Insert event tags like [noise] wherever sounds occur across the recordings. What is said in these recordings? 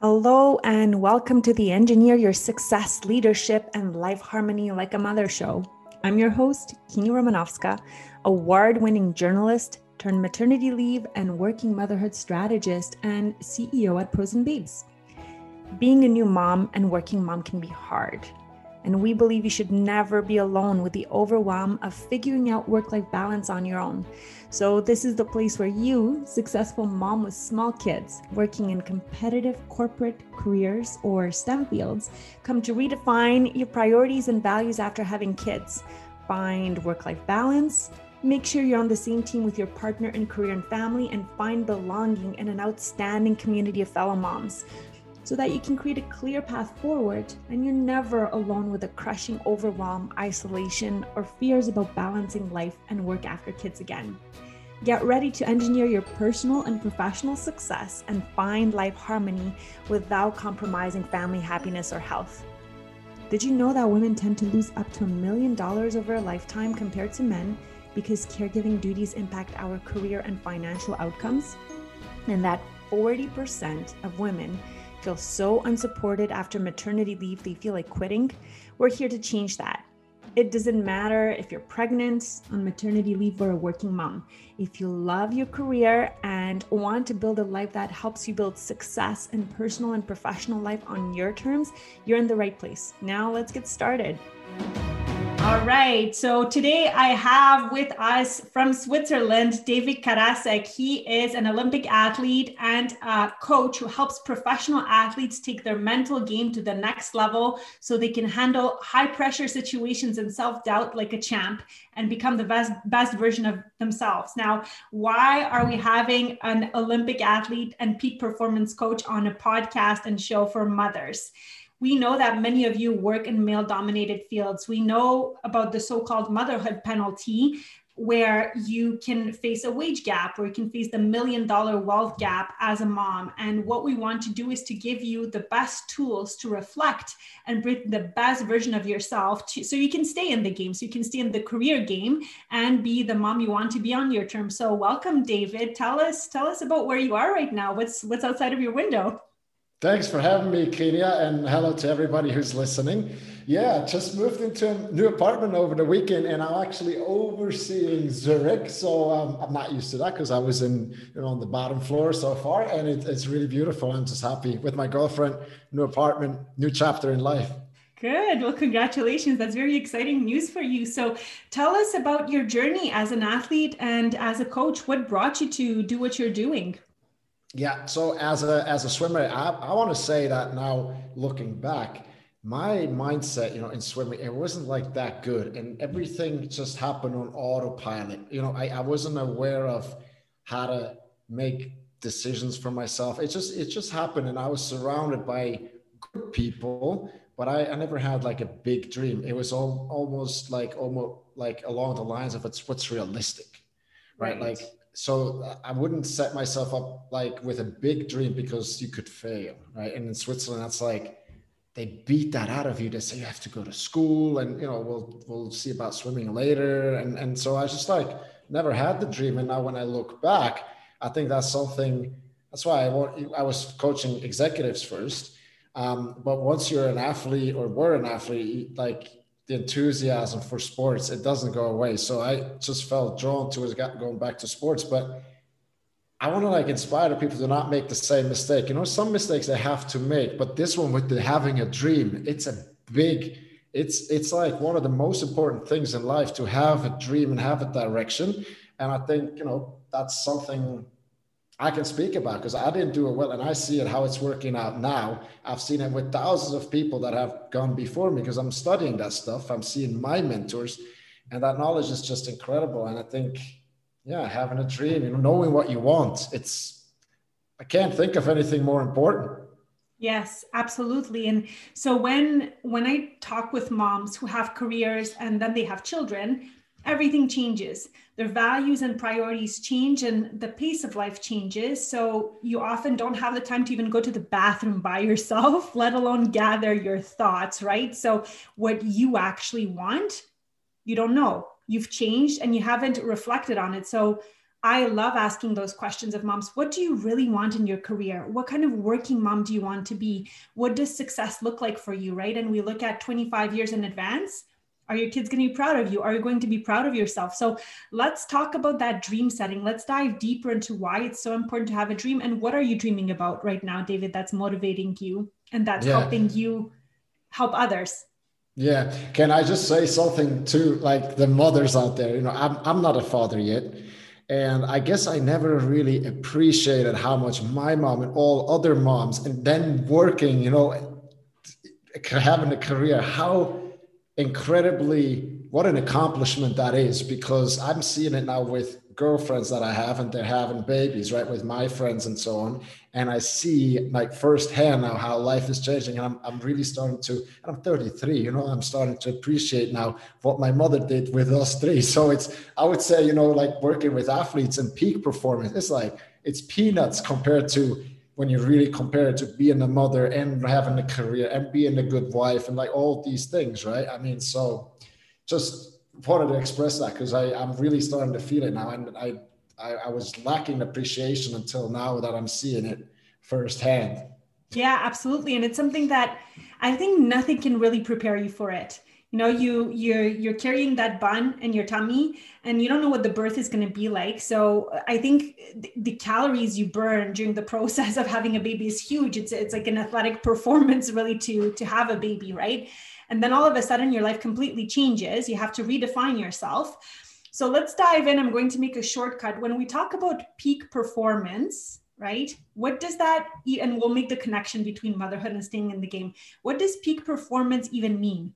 Hello, and welcome to the Engineer Your Success, Leadership, and Life Harmony Like a Mother show. I'm your host, Kini Romanovska, award winning journalist turned maternity leave and working motherhood strategist and CEO at Pros and Babes. Being a new mom and working mom can be hard. And we believe you should never be alone with the overwhelm of figuring out work life balance on your own. So, this is the place where you, successful mom with small kids working in competitive corporate careers or STEM fields, come to redefine your priorities and values after having kids. Find work life balance, make sure you're on the same team with your partner in career and family, and find belonging in an outstanding community of fellow moms so that you can create a clear path forward and you're never alone with a crushing overwhelm, isolation, or fears about balancing life and work after kids again. Get ready to engineer your personal and professional success and find life harmony without compromising family happiness or health. Did you know that women tend to lose up to a million dollars over a lifetime compared to men because caregiving duties impact our career and financial outcomes? And that 40% of women feel so unsupported after maternity leave, they feel like quitting. We're here to change that. It doesn't matter if you're pregnant, on maternity leave, or a working mom. If you love your career and want to build a life that helps you build success in personal and professional life on your terms, you're in the right place. Now, let's get started. All right. So today I have with us from Switzerland, David Karasek. He is an Olympic athlete and a coach who helps professional athletes take their mental game to the next level so they can handle high pressure situations and self doubt like a champ and become the best, best version of themselves. Now, why are we having an Olympic athlete and peak performance coach on a podcast and show for mothers? We know that many of you work in male dominated fields. We know about the so called motherhood penalty, where you can face a wage gap or you can face the million dollar wealth gap as a mom. And what we want to do is to give you the best tools to reflect and bring the best version of yourself to, so you can stay in the game, so you can stay in the career game and be the mom you want to be on your terms. So welcome, David. Tell us, tell us about where you are right now. What's what's outside of your window? Thanks for having me, Kenya, and hello to everybody who's listening. Yeah, just moved into a new apartment over the weekend, and I'm actually overseeing Zurich. So um, I'm not used to that because I was in, you know, on the bottom floor so far, and it, it's really beautiful. I'm just happy with my girlfriend, new apartment, new chapter in life. Good. Well, congratulations. That's very exciting news for you. So, tell us about your journey as an athlete and as a coach. What brought you to do what you're doing? Yeah. So as a as a swimmer, I, I want to say that now looking back, my mindset, you know, in swimming, it wasn't like that good. And everything just happened on autopilot. You know, I, I wasn't aware of how to make decisions for myself. It just it just happened. And I was surrounded by good people, but I, I never had like a big dream. It was all almost like almost like along the lines of it's what's realistic. right. right. Like so I wouldn't set myself up like with a big dream because you could fail, right? And in Switzerland, that's like they beat that out of you. They say you have to go to school, and you know we'll we'll see about swimming later. And and so I just like never had the dream. And now when I look back, I think that's something. That's why I want. I was coaching executives first, um, but once you're an athlete or were an athlete, like the enthusiasm for sports it doesn't go away. So i just felt drawn to going back to sports but i want to like inspire people to not make the same mistake. You know some mistakes they have to make but this one with the having a dream it's a big it's it's like one of the most important things in life to have a dream and have a direction. And i think you know that's something I can speak about because I didn't do it well and I see it how it's working out now. I've seen it with thousands of people that have gone before me because I'm studying that stuff. I'm seeing my mentors and that knowledge is just incredible. And I think, yeah, having a dream, you know, knowing what you want, it's, I can't think of anything more important. Yes, absolutely. And so when when I talk with moms who have careers and then they have children, everything changes. Their values and priorities change, and the pace of life changes. So you often don't have the time to even go to the bathroom by yourself, [laughs] let alone gather your thoughts, right? So, what you actually want, you don't know. You've changed and you haven't reflected on it. So, I love asking those questions of moms. What do you really want in your career? What kind of working mom do you want to be? What does success look like for you, right? And we look at 25 years in advance. Are your kids going to be proud of you? Are you going to be proud of yourself? So let's talk about that dream setting. Let's dive deeper into why it's so important to have a dream and what are you dreaming about right now, David, that's motivating you and that's yeah. helping you help others. Yeah. Can I just say something to like the mothers out there? You know, I'm, I'm not a father yet. And I guess I never really appreciated how much my mom and all other moms, and then working, you know, having a career, how incredibly, what an accomplishment that is, because I'm seeing it now with girlfriends that I have and they're having babies, right, with my friends and so on. And I see like firsthand now how life is changing. And I'm, I'm really starting to, I'm 33, you know, I'm starting to appreciate now what my mother did with us three. So it's, I would say, you know, like working with athletes and peak performance, it's like, it's peanuts compared to when you really compare it to being a mother and having a career and being a good wife and like all these things, right? I mean, so just wanted to express that because I'm really starting to feel it now, and I, I I was lacking appreciation until now that I'm seeing it firsthand. Yeah, absolutely, and it's something that I think nothing can really prepare you for it. You know, you you're you're carrying that bun in your tummy, and you don't know what the birth is going to be like. So I think the calories you burn during the [laughs] process of having a baby is huge. It's it's like an athletic [laughs] performance really to to have a baby, right? And then all of a sudden, your life completely changes. You have to redefine yourself. So let's dive in. I'm going to make a shortcut. When we talk about peak performance, right? What does that, and we'll make the connection between motherhood and staying in the game. What does peak performance even mean?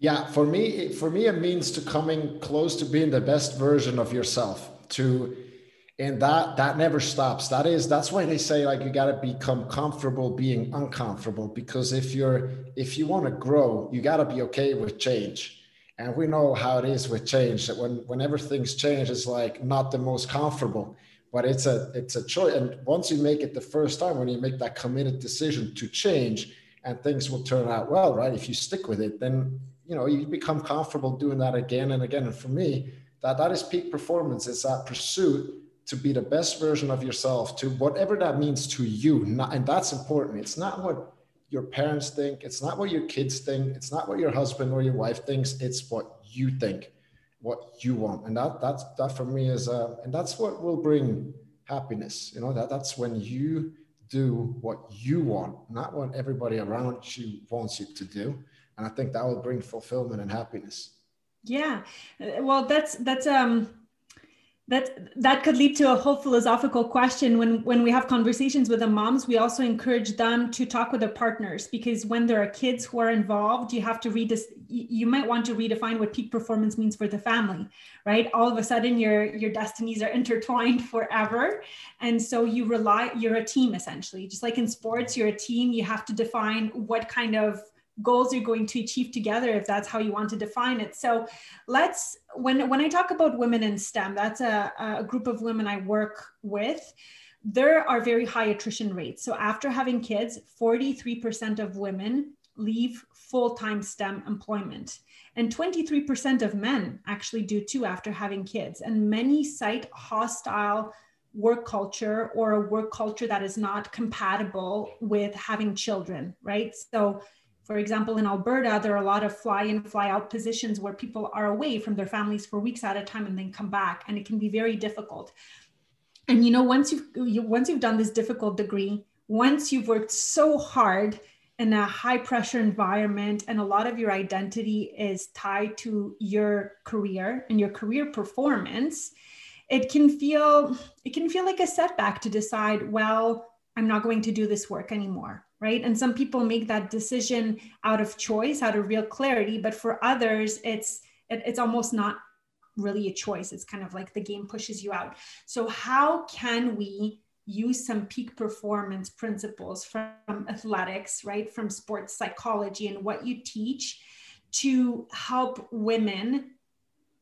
Yeah, for me, for me, it means to coming close to being the best version of yourself. To and that that never stops. That is that's why they say like you got to become comfortable being uncomfortable because if you're if you want to grow you got to be okay with change. And we know how it is with change that when whenever things change it's like not the most comfortable. But it's a it's a choice and once you make it the first time when you make that committed decision to change and things will turn out well right? If you stick with it then you know you become comfortable doing that again and again. And for me that that is peak performance. It's that pursuit to be the best version of yourself to whatever that means to you. Not, and that's important. It's not what your parents think. It's not what your kids think. It's not what your husband or your wife thinks. It's what you think what you want. And that that's that for me is uh, and that's what will bring happiness. You know that that's when you do what you want not what everybody around you wants you to do and i think that will bring fulfillment and happiness. Yeah. Well that's that's um that that could lead to a whole philosophical question. When when we have conversations with the moms we also encourage them to talk with their partners because when there are kids who are involved you have to read this you might want to redefine what peak performance means for the family right? All of a sudden your your destinies are [laughs] intertwined forever. And so you rely you're a team essentially. Just like in sports you're a team. You have to define what kind of goals you're going to achieve together if that's how you want to define it. So let's when when i talk about women in stem that's a, a group of women i work with. There are very high attrition rates. So after having kids 43% of women leave full-time stem employment and 23% of men actually do too after having kids. And many cite hostile work culture or a work culture that is not compatible with having children right? So for example, in Alberta, there are a lot of fly in, fly out positions where people are away from their families for weeks at a time and then come back, and it can be very difficult. And you know, once you've you, once you've done this difficult degree, once you've worked so hard in a high pressure environment, and a lot of your identity is tied to your career and your career performance, it can feel it can feel like a setback to decide, well, I'm not going to do this work anymore right? And some people make that decision out of choice out of real clarity but for others it's it, it's almost not really a choice. It's kind of like the game pushes you out. So how can we use some peak performance principles from athletics right? From sports psychology and what you teach to help women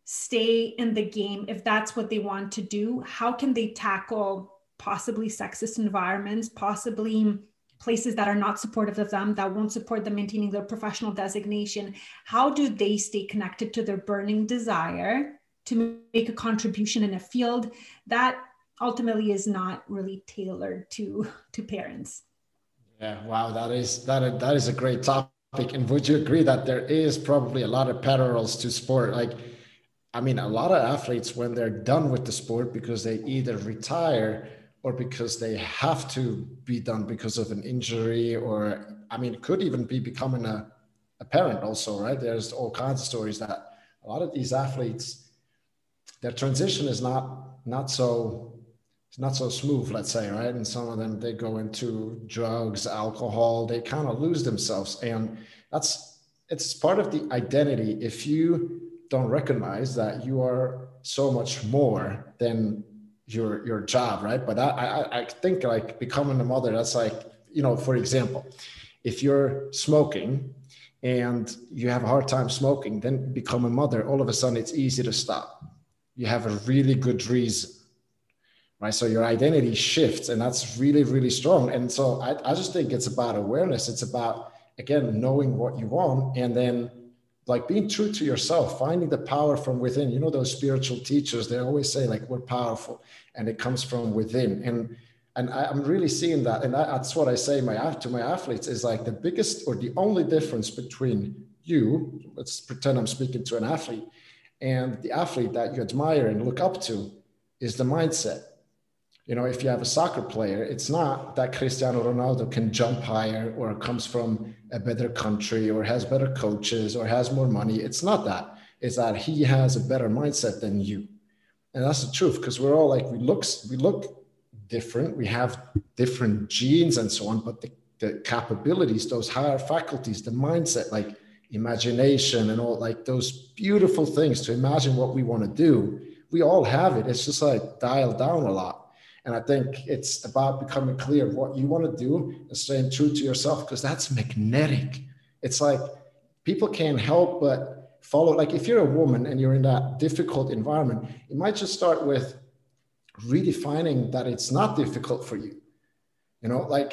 stay in the game if that's what they want to do? How can they tackle possibly sexist environments possibly places that are not supportive of them, that won't support them maintaining their professional designation, how do they stay connected to their burning desire to make a contribution in a field that ultimately is not really tailored to to parents? Yeah wow that is that that is a great topic. And would you agree that there is probably a lot of parallels to sport? Like i mean a lot of athletes when they're done with the sport because they either retire or because they have to be done because of an injury or i mean it could even be becoming a, a parent also right? There's all kinds of stories that a lot of these athletes their transition is not not so it's not so smooth let's say right? And some of them they go into drugs alcohol they kind of lose themselves. And that's it's part of the identity. If you don't recognize that you are so much more than your your job right? But I, I i think like becoming a mother that's like you know for example if you're smoking and you have a hard time smoking then become a mother all of a sudden it's easy to stop. You have a really good reason right? So your identity shifts and that's really really strong. And so I, I just think it's about awareness. It's about again knowing what you want and then like being true to yourself finding the power from within. You know those spiritual teachers they always say like we're powerful and it comes from within. And and I, am really seeing that and that's what i say my to my athletes is like the biggest or the only difference between you let's pretend i'm speaking to an athlete and the athlete that you admire and look up to is the mindset you know, if you have a soccer player, it's not that Cristiano Ronaldo can jump higher or comes from a better country or has better coaches or has more money. It's not that. It's that he has a better mindset than you. And that's the truth because we're all like we look we look different. We have different genes and so on, but the, the capabilities, those higher faculties, the mindset, like imagination and all like those beautiful things to imagine what we want to do, we all have it. It's just like dialed down a lot and I think it's about becoming clear what you want to do and staying true to yourself because that's magnetic. It's like people can't help but follow. Like if you're a woman and you're in that difficult environment, it might just start with redefining that it's not difficult for you. You know, like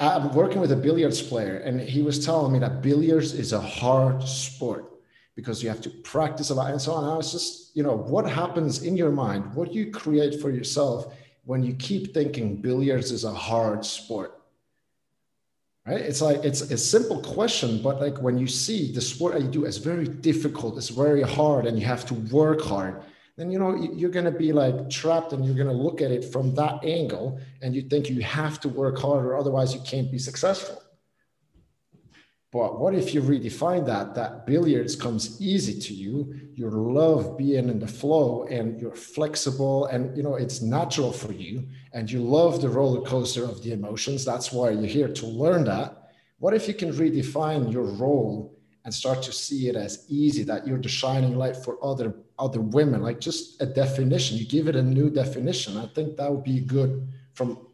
I'm working with a billiards player, and he was telling me that billiards is a hard sport because you have to practice a lot and so on. I was just, you know, what happens in your mind? What you create for yourself when you keep thinking billiards is a hard sport? Right? It's like it's a simple question, but like when you see the sport you do is very difficult, it's very hard, and you have to work hard, then you know you're gonna be like trapped and you're gonna look at it from that angle and you think you have to work harder, otherwise you can't be successful. But what if you redefine that? That billiards comes easy to you. You love being in the flow and you're flexible and you know it's natural for you and you love the roller coaster of the emotions. That's why you're here to learn that. What if you can redefine your role and start to see it as easy that you're the shining light for other other women, like just a definition. You give it a new definition. I think that would be good from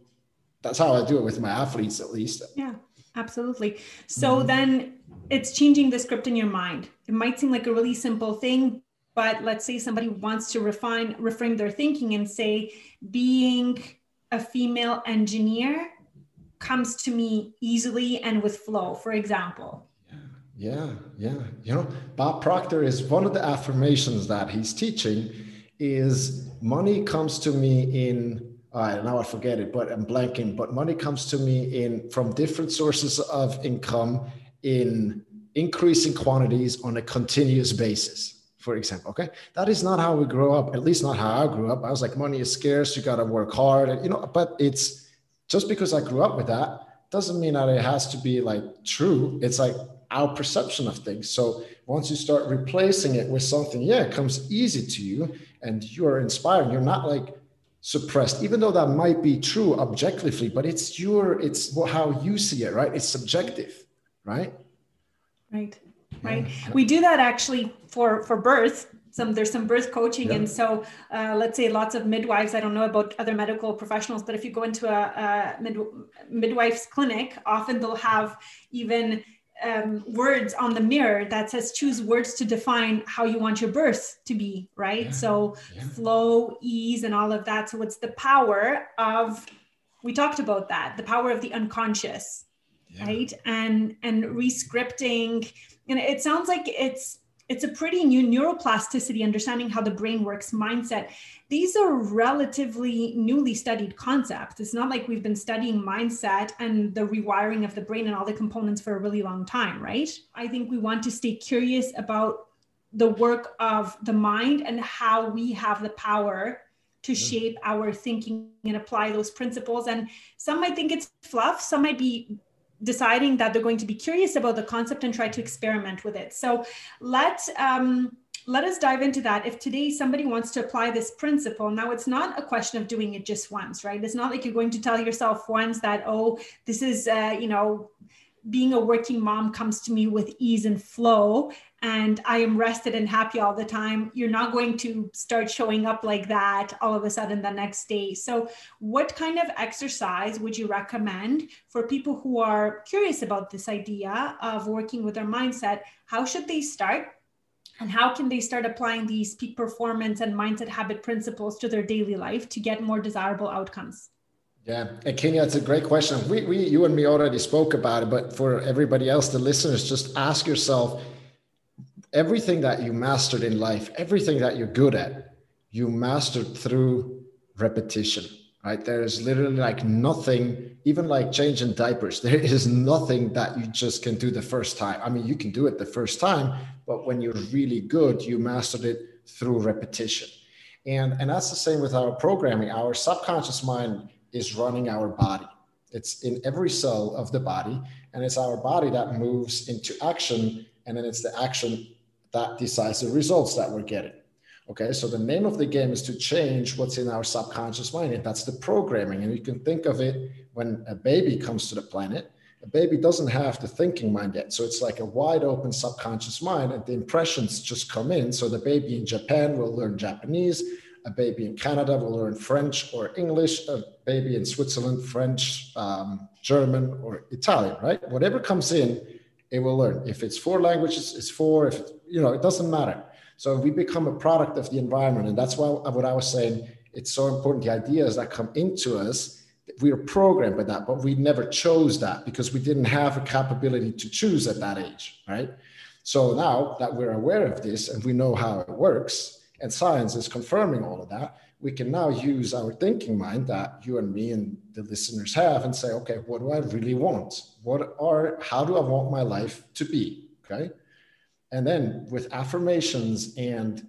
that's how I do it with my athletes at least. Yeah Absolutely. So mm-hmm. then it's changing the script in your mind. It might seem like a really simple thing, but let's say somebody wants to refine, reframe their thinking and say, being a female engineer comes to me easily and with flow, for example. Yeah, yeah. You know, Bob Proctor is one of the affirmations that he's teaching is money comes to me in uh, now I forget it, but I'm blanking. But money comes to me in from different sources of income in increasing quantities on a continuous basis. For example, okay, that is not how we grow up. At least not how I grew up. I was like, money is scarce. You got to work hard, and you know. But it's just because I grew up with that doesn't mean that it has to be like true. It's like our perception of things. So once you start replacing it with something, yeah, it comes easy to you, and you are inspired. You're not like suppressed even though that might be true objectively but it's your it's how you see it right it's subjective right right right yeah. we do that actually for for birth some there's some birth coaching yeah. and so uh, let's say lots of midwives i don't know about other medical professionals but if you go into a, a mid, midwife's clinic often they'll have even um, words on the mirror that says choose words to define how you want your birth to be right yeah. so yeah. flow ease and all of that so it's the power of we talked about that the power of the unconscious yeah. right and and rescripting and it sounds like it's it's a pretty new neuroplasticity, understanding how the brain works, mindset. These are relatively newly studied concepts. It's not like we've been studying mindset and the rewiring of the brain and all the components for a really long time, right? I think we want to stay curious about the work of the mind and how we have the power to shape our thinking and apply those principles. And some might think it's fluff, some might be deciding that they're going to be curious about the concept and try to experiment with it. So let um, let us dive into that. If today somebody wants to apply this principle, now it's not a question of doing it just once, right? It's not like you're going to tell yourself once that oh, this is uh, you know being a working mom comes to me with ease and flow and I am rested and happy all the time, you're not going to start showing up like that all of a sudden the next day. So, what kind of exercise would you recommend for people who are curious about this idea of working with their mindset? How should they start? And how can they start applying these peak performance and mindset habit principles to their daily life to get more desirable outcomes? Yeah, and Kenya, it's a great question. We, we, you and me already spoke about it, but for everybody else, the listeners, just ask yourself everything that you mastered in life, everything that you're good at, you mastered through repetition, right? There is literally like nothing, even like changing diapers, [laughs] there is nothing that you just can do the first time. I mean, you can do it the first time, but when you're really good, you mastered it through repetition. And, and that's the same with our programming. Our subconscious mind is running our body. It's in every cell of the body, and it's our body that moves into action, and then it's the action that decides the results that we're getting. Okay, so the name of the game is to change what's in our subconscious mind, and that's the programming. And you can think of it when a baby comes to the planet. A baby doesn't have the thinking mind yet. So it's like a wide open subconscious mind, and the impressions just come in. So the baby in Japan will learn Japanese, a baby in Canada will learn French or English, a baby in Switzerland, French, um, German, or Italian, right? Whatever comes in, it will learn. If it's four languages, it's four. If you know, it doesn't matter. So we become a product of the environment, and that's why what I was saying. It's so important. The ideas that come into us, we are programmed by that, but we never chose that because we didn't have a capability to choose at that age, right? So now that we're aware of this and we know how it works, and science is confirming all of that, we can now use our thinking mind that you and me and the listeners have and say, okay, what do I really want? What are, how do I want my life to be? Okay. And then with affirmations and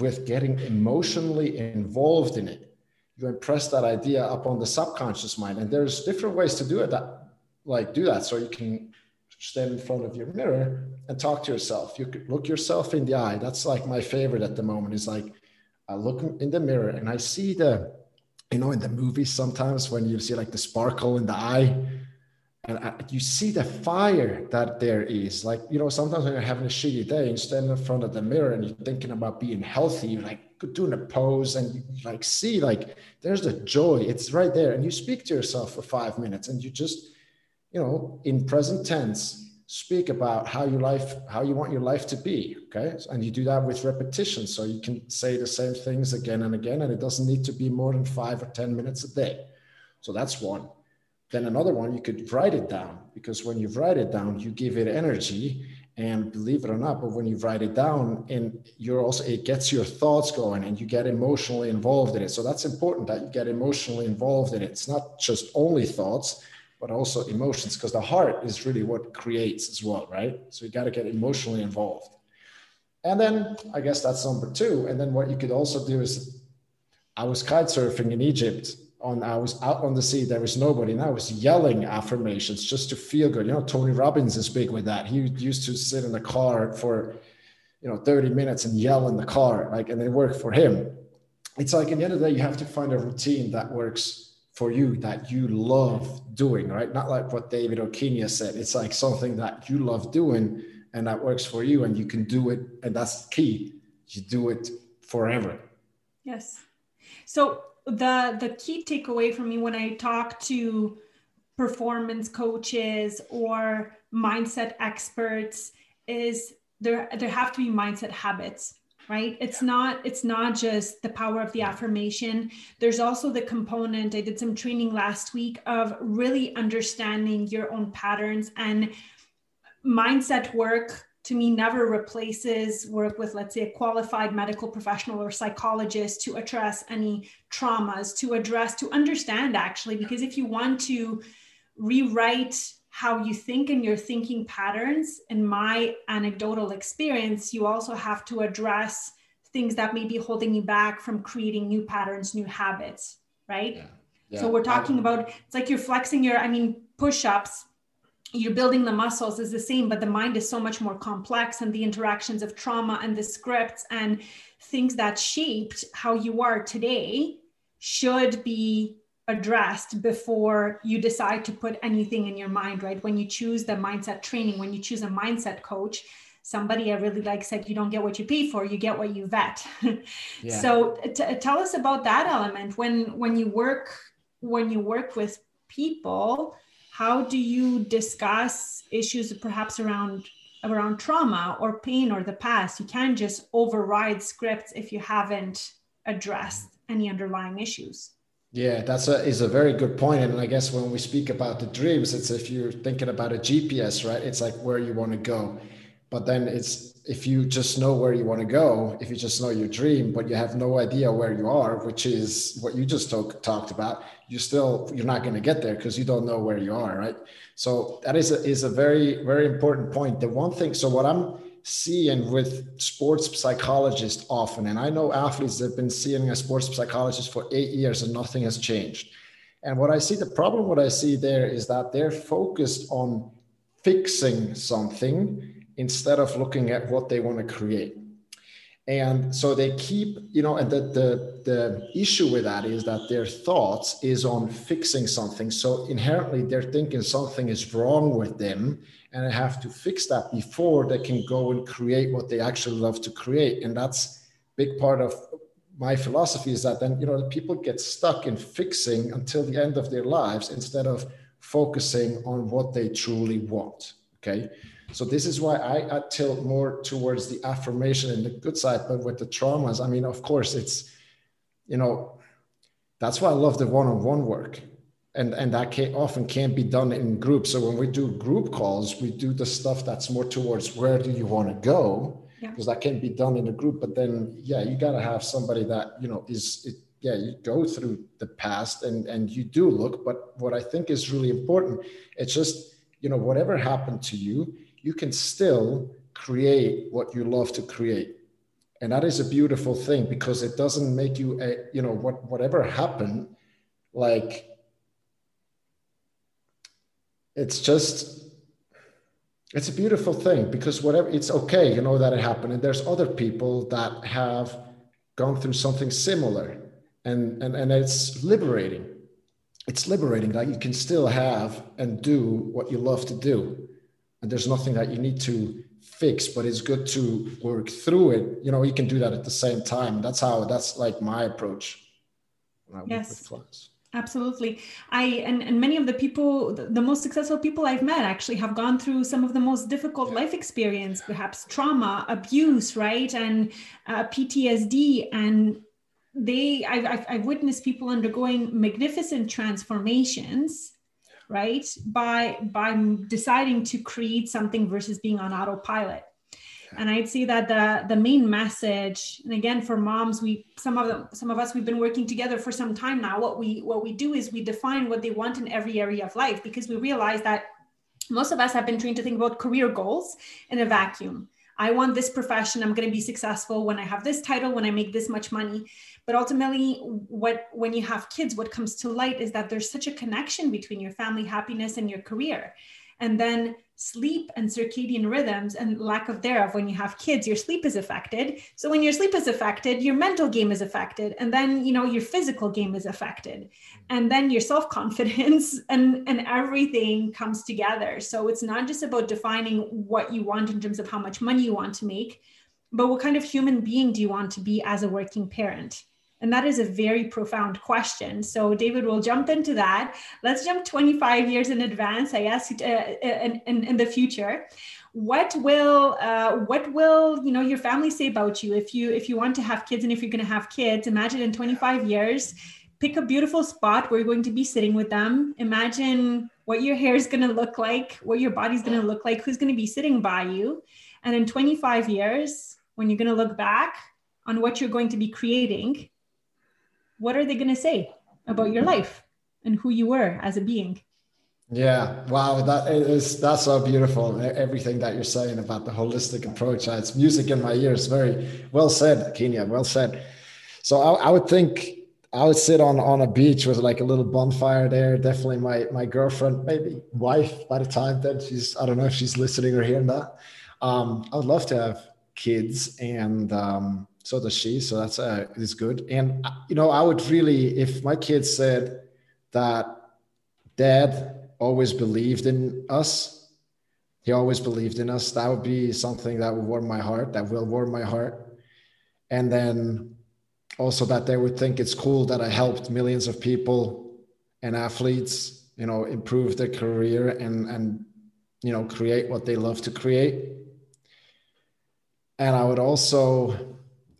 with getting emotionally involved in it, you impress that idea upon the subconscious mind. And there's different ways to do it that like do that. So you can stand in front of your mirror and talk to yourself. You could look yourself in the eye. That's like my favorite at the moment is like I look in the mirror and I see the, you know, in the movies sometimes when you see like the sparkle in the eye, and I, you see the fire that there is. Like, you know, sometimes when you're having a shitty day and stand in front of the mirror and you're thinking about being healthy, you're like doing a pose and you like see like there's the joy. It's right there. And you speak to yourself for five minutes and you just, you know, in present tense, speak about how your life how you want your life to be okay? And you do that with repetition so you can say the same things again and again and it doesn't need to be more than five or ten minutes a day. So that's one. Then another one you could write it down because when you write it down you give it energy and believe it or not but when you write it down and you're also it gets your thoughts going and you get emotionally involved in it. So that's important that you get emotionally involved in it. It's not just only thoughts but also emotions, because the heart is really what creates as well, right? So you got to get emotionally involved. And then I guess that's number two. And then what you could also do is I was kite surfing in Egypt on I was out on the sea, there was nobody, and I was yelling affirmations just to feel good. You know, Tony Robbins is big with that. He used to sit in the car for you know 30 minutes and yell in the car, like and it worked for him. It's like in the end of the day, you have to find a routine that works for you that you love doing, right? Not like what David Kenya said. It's like something that you love doing and that works for you and you can do it. And that's key. You do it forever. Yes. So the the key takeaway for me when I talk to performance coaches or mindset experts is there there have to be mindset habits right? It's not it's not just the power of the affirmation. There's also the component i did some training last week of really understanding your own patterns and mindset work to me never replaces work with let's say a qualified medical professional or psychologist to address any traumas to address to understand actually because if you want to rewrite how you think and your thinking patterns in my anecdotal experience you also have to address things that may be holding you back from creating new patterns new habits right yeah. Yeah. so we're talking about it's like you're flexing your i mean push-ups you're building the muscles is the same but the mind is so much more complex and the interactions of trauma and the scripts and things that shaped how you are today should be addressed before you decide to put anything in your mind right? When you choose the mindset training when you choose a mindset coach somebody i really like said you don't get what you pay for you get what you vet. [laughs] Yeah. so t- tell us about that element. When when you work when you work with people how do you discuss issues perhaps around around trauma or pain or the past? You can't just override scripts if you haven't addressed any underlying issues yeah that's a is a very good point and i guess when we speak about the dreams it's if you're thinking about a gps right it's like where you want to go. But then it's if you just know where you want to go if you just know your dream but you have no idea where you are which is what you just talk, talked about you still you're not going to get there because you don't know where you are right? So that is a, is a very very important point. The one thing so what i'm seeing with sports psychologists often. And i know athletes that have been seeing a sports psychologist for eight years and nothing has changed. And what i see the problem what i see there is that they're focused on fixing something instead of looking at what they want to create and so they keep you know and the, the the issue with that is that their thoughts is on fixing something. So inherently they're thinking something is wrong with them and they have to fix that before they can go and create what they actually love to create. And that's big part of my philosophy is that then you know people get stuck in fixing until the end of their lives instead of focusing on what they truly want okay so this is why I, I tilt more towards the affirmation and the good side, but with the traumas, I mean, of course, it's, you know, that's why I love the one-on-one work. And, and that can, often can't be done in groups. So when we do group calls, we do the stuff that's more towards where do you want to go? Because yeah. that can be done in a group. But then, yeah, you got to have somebody that, you know, is, it, yeah, you go through the past and, and you do look. But what I think is really important, it's just, you know, whatever happened to you, you can still create what you love to create. And that is a beautiful thing because it doesn't make you a, you know what whatever happened like it's just it's a beautiful thing because whatever it's okay you know that it happened. And there's other people that have gone through something similar and and, and it's liberating. It's liberating that you can still have and do what you love to do and there's nothing that you need to fix but it's good to work through it. You know you can do that at the same time. That's how that's like my approach yes. absolutely. I and, and many of the people the most successful people i've met actually have gone through some of the most difficult yeah. life experience perhaps trauma abuse right? And uh, ptsd and they I've, I've witnessed people undergoing magnificent transformations right? By by deciding to create something versus being on autopilot. And i'd say that the the main message and again for moms we some of them some of us we've been working together for some time now. What we what we do is we define what they want in every area of life because we realize that most of us have been trained to think about career goals in a vacuum I want this profession. I'm going to be successful when I have this title, when I make this much money. But ultimately, what when you have kids, what comes to light is that there's such a connection between your family happiness and your career. And then sleep and circadian rhythms and lack of thereof. When you have kids your sleep is affected. So when your sleep is affected your mental game is affected. And then you know your physical game is affected. And then your self-confidence [laughs] and and everything comes together. So it's not just about defining what you want in terms of how much money you want to make but what kind of human being do you want to be as a working parent and that is a very profound question. So, David, we'll jump into that. Let's jump 25 years in advance, I guess, uh, in, in, in, the future. What will uh, what will you know your family say about you if you if you want to have kids and if you're going to have kids? Imagine in 25 years, pick a beautiful spot where you're going to be sitting with them. Imagine what your hair is going to look like, what your body's going to look like, who's going to be sitting by you And in 25 years, when you're going to look back on what you're going to be creating, what are they going to say about your life and who you were as a being? Yeah, wow, that is that's so beautiful. Everything that you're saying about the holistic approach, it's music in my ears. Very well said, Kenya. Well said. So I, I would think I would sit on on a beach with like a little bonfire there. Definitely my my girlfriend, maybe wife by the time then she's I don't know if she's listening or hearing that. Um, I would love to have kids, and um, so does she. So that's uh, is good. And uh, you know, I would really, if my kids said that, Dad always believed in us. He always believed in us. That would be something that would warm my heart. That will warm my heart. And then also that they would think it's cool that I helped millions of people and athletes, you know, improve their career and and you know create what they love to create. And I would also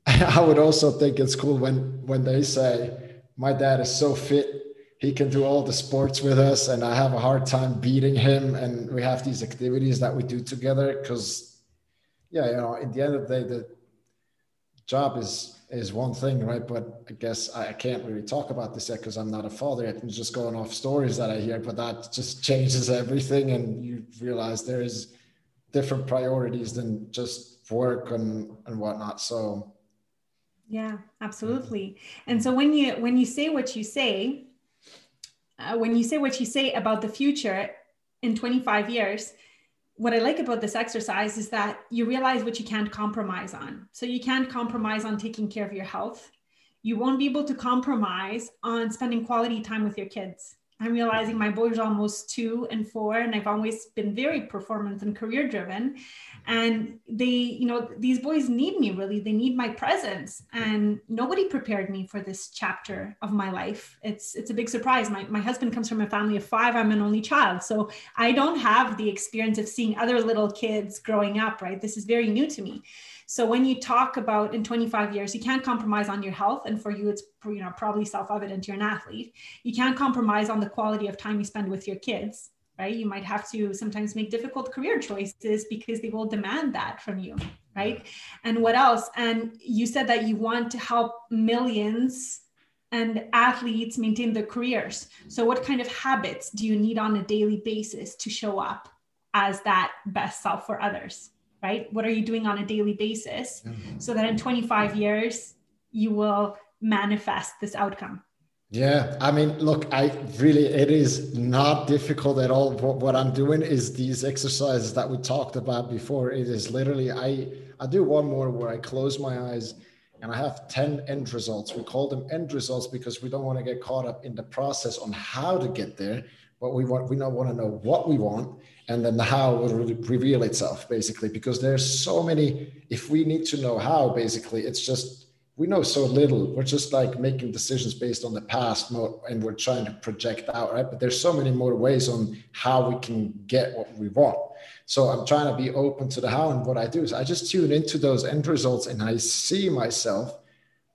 [laughs] I would also think it's cool when when they say my dad is so fit he can do all the sports with us and i have a hard time beating him and we have these activities that we do together because yeah you know at the end of the day the job is is one thing, right? But I guess I can't really talk about this yet because I'm not a father yet. I'm just going off stories that I hear, but that just changes everything. And you realize there is different priorities than just work and, and whatnot. So yeah, absolutely. And so when you when you say what you say, uh, when you say what you say about the future in 25 years, what I like about this exercise is that you realize what you can't compromise on. So you can't compromise on taking care of your health. You won't be able to compromise on spending quality time with your kids. I'm realizing my boys are almost two and four, and I've always been very performance and career driven. And they, you know, these boys need me really. They need my presence. And nobody prepared me for this chapter of my life. It's it's a big surprise. My, my husband comes from a family of five. I'm an only child. So I don't have the experience of seeing other little kids growing up, right? This is very new to me. So when you talk about in 25 years, you can't compromise on your health, and for you, it's you know probably self-evident you're an athlete. You can't compromise on the quality of time you spend with your kids, right? You might have to sometimes make difficult career choices because they will demand that from you, right? And what else? And you said that you want to help millions and athletes maintain their careers. So, what kind of habits do you need on a daily basis to show up as that best self for others? Right? What are you doing on a daily basis mm-hmm. so that in 25 years you will manifest this outcome? Yeah, I mean, look, I really, it is not difficult at all. What, what I'm doing is these exercises that we talked about before. It is literally, I, I do one more where I close my eyes and I have 10 end results. We call them end results because we don't want to get caught up in the process on how to get there, but we want, we don't want to know what we want and then the how will reveal itself basically because there's so many if we need to know how basically it's just we know so little. We're just like making decisions based on the past and we're trying to project out right? But there's so many more ways on how we can get what we want. So i'm trying to be open to the how and what i do. Is i just tune into those end results and i see myself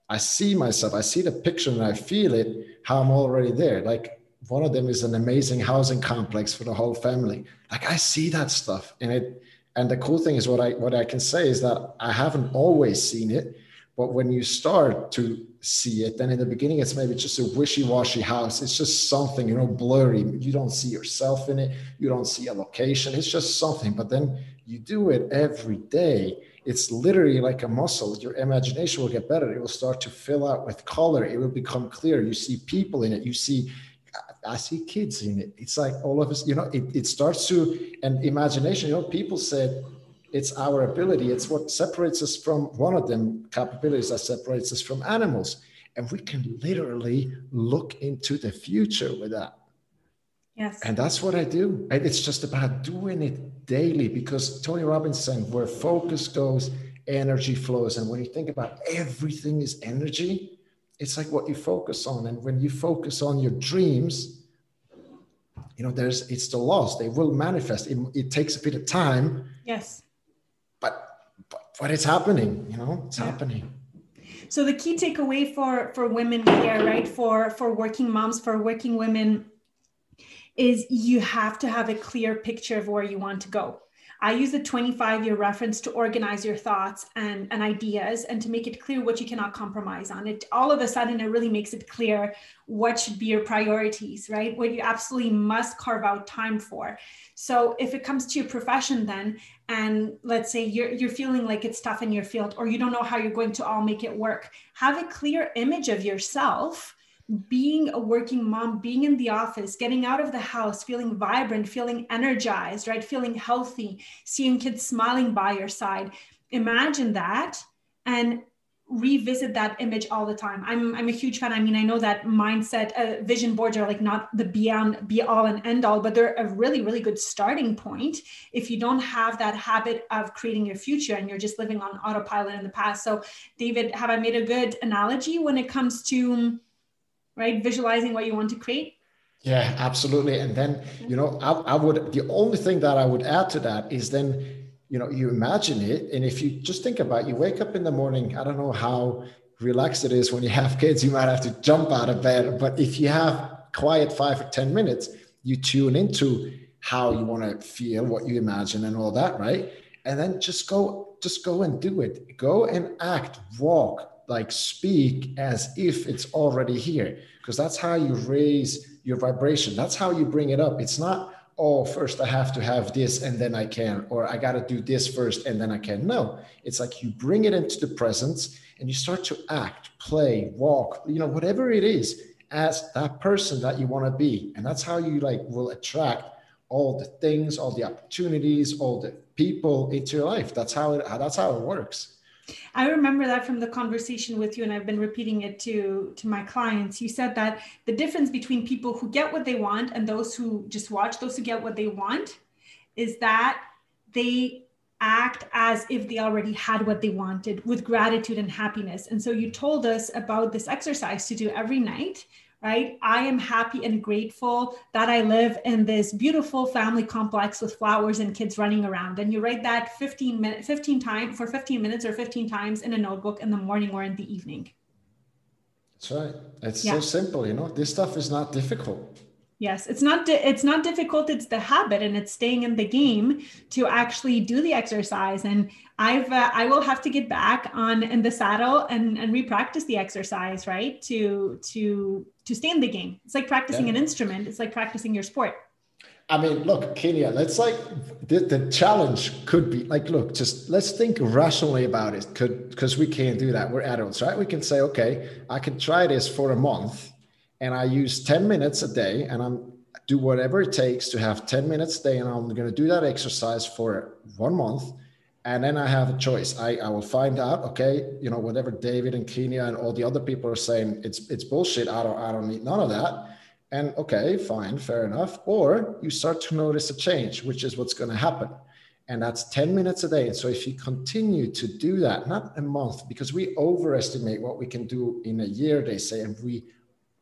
i see myself i see the picture and i feel it how i'm already there. Like one of them is an amazing housing complex for the whole family. Like I see that stuff and it and the cool thing is what I what I can say is that I haven't always seen it, but when you start to see it, then in the beginning it's maybe just a wishy-washy house. It's just something, you know, blurry. You don't see yourself in it, you don't see a location. It's just something. But then you do it every day. It's literally like a muscle. Your imagination will get better. It will start to fill out with color. It will become clear. You see people in it. You see I see kids in it. It's like all of us, you know, it, it starts to, and imagination, you know, people said it's our ability. It's what separates us from one of them capabilities that separates us from animals. And we can literally look into the future with that. Yes. And that's what I do. And it's just about doing it daily because Tony Robbins saying where focus goes, energy flows. And when you think about everything is energy, it's like what you focus on and when you focus on your dreams you know there's it's the loss they will manifest. It, it takes a bit of time yes. but but, but it's happening you know it's yeah. happening. So the key takeaway for for women here right for for working moms for working women is you have to have a clear picture of where you want to go I use the 25 year reference to organize your thoughts and, and ideas and to make it clear what you cannot compromise on. It all of a sudden it really makes it clear what should be your priorities, right? What you absolutely must carve out time for. So if it comes to your profession then, and let's say you're you're feeling like it's tough in your field or you don't know how you're going to all make it work, have a clear image of yourself being a working mom, being in the office, getting out of the house, feeling vibrant, feeling energized, right? Feeling healthy, seeing kids smiling by your side. Imagine that and revisit that image all the time. I'm, I'm a huge fan. I mean, I know that mindset, uh, vision boards are like not the beyond, be all and end all, but they're a really, really good starting point if you don't have that habit of creating your future and you're just living on autopilot in the past. So, David, have I made a good analogy when it comes to right? Visualizing what you want to create. Yeah, absolutely. And then, you know, I, I would, the only thing that I would add to that is then, you know, you imagine it. And if you just think about it, you wake up in the morning, I don't know how relaxed it is when you have kids, you might have to jump out of bed. But if you have quiet five or 10 minutes, you tune into how you want to feel, what you imagine, and all that, right? And then just go, just go and do it. Go and act, walk, like speak as if it's already here because that's how you raise your vibration. That's how you bring it up. It's not oh first i have to have this and then i can or i got to do this first and then i can. No it's like you bring it into the presence and you start to act play walk you know whatever it is as that person that you want to be. And that's how you like will attract all the things all the opportunities all the people into your life. That's how it that's how it works I remember that from the conversation with you, and I've been repeating it to, to my clients. You said that the difference between people who get what they want and those who just watch, those who get what they want, is that they act as if they already had what they wanted with gratitude and happiness. And so you told us about this exercise to do every night right? I am happy and grateful that I live in this beautiful family complex with flowers and kids running around. And you write that 15 minutes, 15 times for 15 minutes or 15 times in a notebook in the morning or in the evening. That's right. It's yeah. so simple, you know. This stuff is not difficult. Yes, it's not di- it's not difficult. It's the habit, and it's staying in the game to actually do the exercise. And I've uh, I will have to get back on in the saddle and and repractice the exercise, right? To to to stay in the game. It's like practicing yeah. an instrument. It's like practicing your sport. I mean, look, Kenya, let's like the, the challenge could be like, look, just let's think rationally about it. Could because we can't do that. We're adults, right? We can say, okay, I can try this for a month and I use 10 minutes a day and I'm do whatever it takes to have 10 minutes a day and I'm going to do that exercise for one month and then I have a choice. I, I will find out, okay, you know, whatever David and Kenya and all the other people are saying, it's it's bullshit. I don't I don't need none of that. And okay, fine, fair enough. Or you start to notice a change, which is what's going to happen. And that's 10 minutes a day. And so if you continue to do that, not a month, because we overestimate what we can do in a year, they say, and we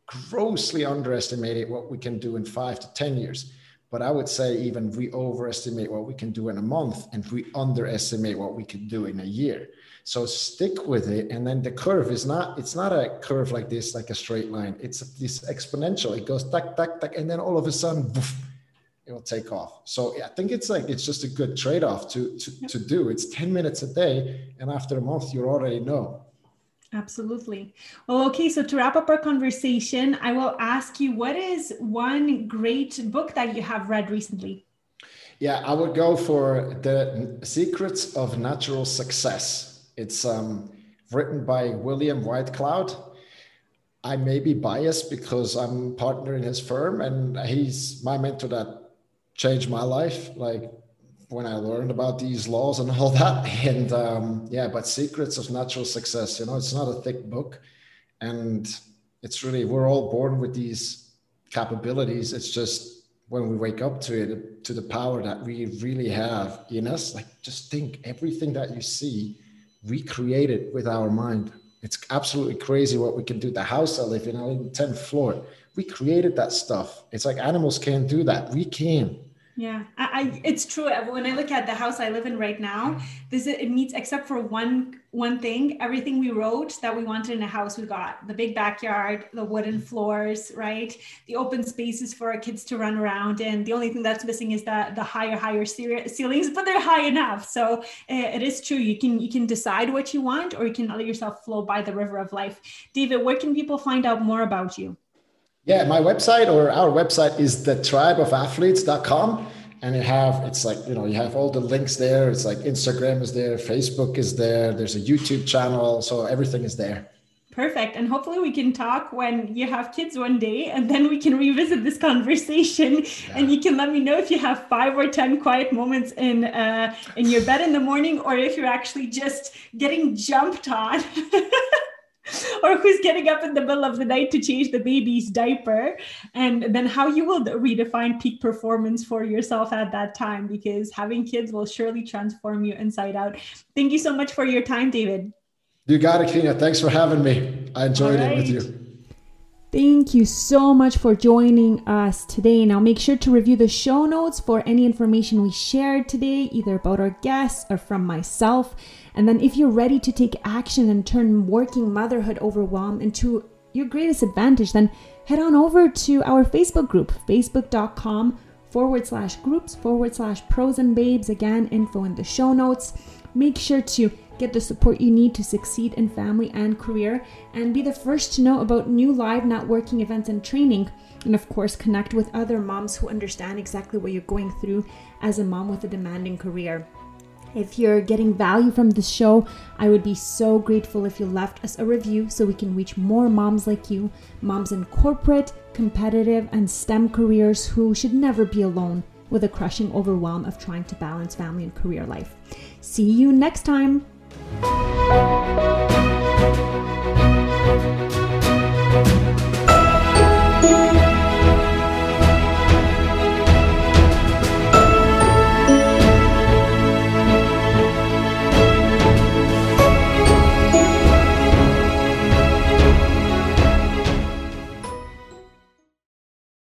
grossly underestimate what we can do in five to 10 years. But I would say even we overestimate what we can do in a month and we underestimate what we can do in a year. So stick with it. And then the curve is not, it's not a curve like this, like a straight line. It's this exponential. It goes tack, tack, tack. And then all of a sudden, boof, it will take off. So I think it's like, it's just a good trade-off to, to, to do. It's 10 minutes a day. And after a month, you already know Absolutely. Well, okay. So to wrap up our conversation, I will ask you what is one great book that you have read recently? Yeah, I would go for The Secrets of Natural Success. It's um, written by William Whitecloud. I may be biased because I'm partner in his firm and he's my mentor that changed my life. Like when I learned about these laws and all that. [laughs] And um, yeah, but Secrets of Natural Success, you know, it's not a thick book. And it's really, we're all born with these capabilities. It's just when we wake up to it, to the power that we really have in us, like just think everything that you see, we create it with our mind. It's absolutely crazy what we can do. The house I live in, I live in 10th floor. We created that stuff. It's like animals can't do that. We can Yeah, I, I, it's true. When I look at the house I live in right now, this it meets except for one one thing. Everything we wrote that we wanted in a house, we got the big backyard, the wooden floors, right, the open spaces for our kids to run around. And the only thing that's missing is the the higher higher ceilings, but they're high enough. So uh, it is true. You can you can decide what you want, or you can let yourself flow by the river of life. David, where can people find out more about you? Yeah, my website or our website is the tribeofathletes.com. And you have, it's like, you know, you have all the links there. It's like Instagram is there, Facebook is there, there's a YouTube channel. So everything is there. Perfect. And hopefully we can talk when you have kids one day and then we can revisit this conversation yeah. and you can let me know if you have 5 or 10 quiet moments in uh, in your bed in the morning or if you're actually just getting jumped on. [laughs] [laughs] or who's getting up in the middle of the night to change the baby's diaper. And then how you will redefine peak performance for yourself at that time because having kids will surely transform you inside out. Thank you so much for your time david. You got it kina thanks for having me. I enjoyed right. it with you Thank you so much for joining us today. Now, make sure to review the show notes for any information we shared today, either about our guests or from myself. And then, if you're ready to take action and turn working motherhood overwhelm into your greatest advantage, then head on over to our Facebook group, facebook.com forward slash groups forward slash pros and babes. Again, info in the show notes. Make sure to get the support you need to succeed in family and career, and be the first to know about new live networking events and training. And of course, connect with other moms who understand exactly what you're going through as a mom with a demanding career. If you're getting value from this show, I would be so grateful if you left us a review so we can reach more moms like you, moms in corporate, competitive, and STEM careers who should never be alone with a crushing overwhelm of trying to balance family and career life. See you next time. Música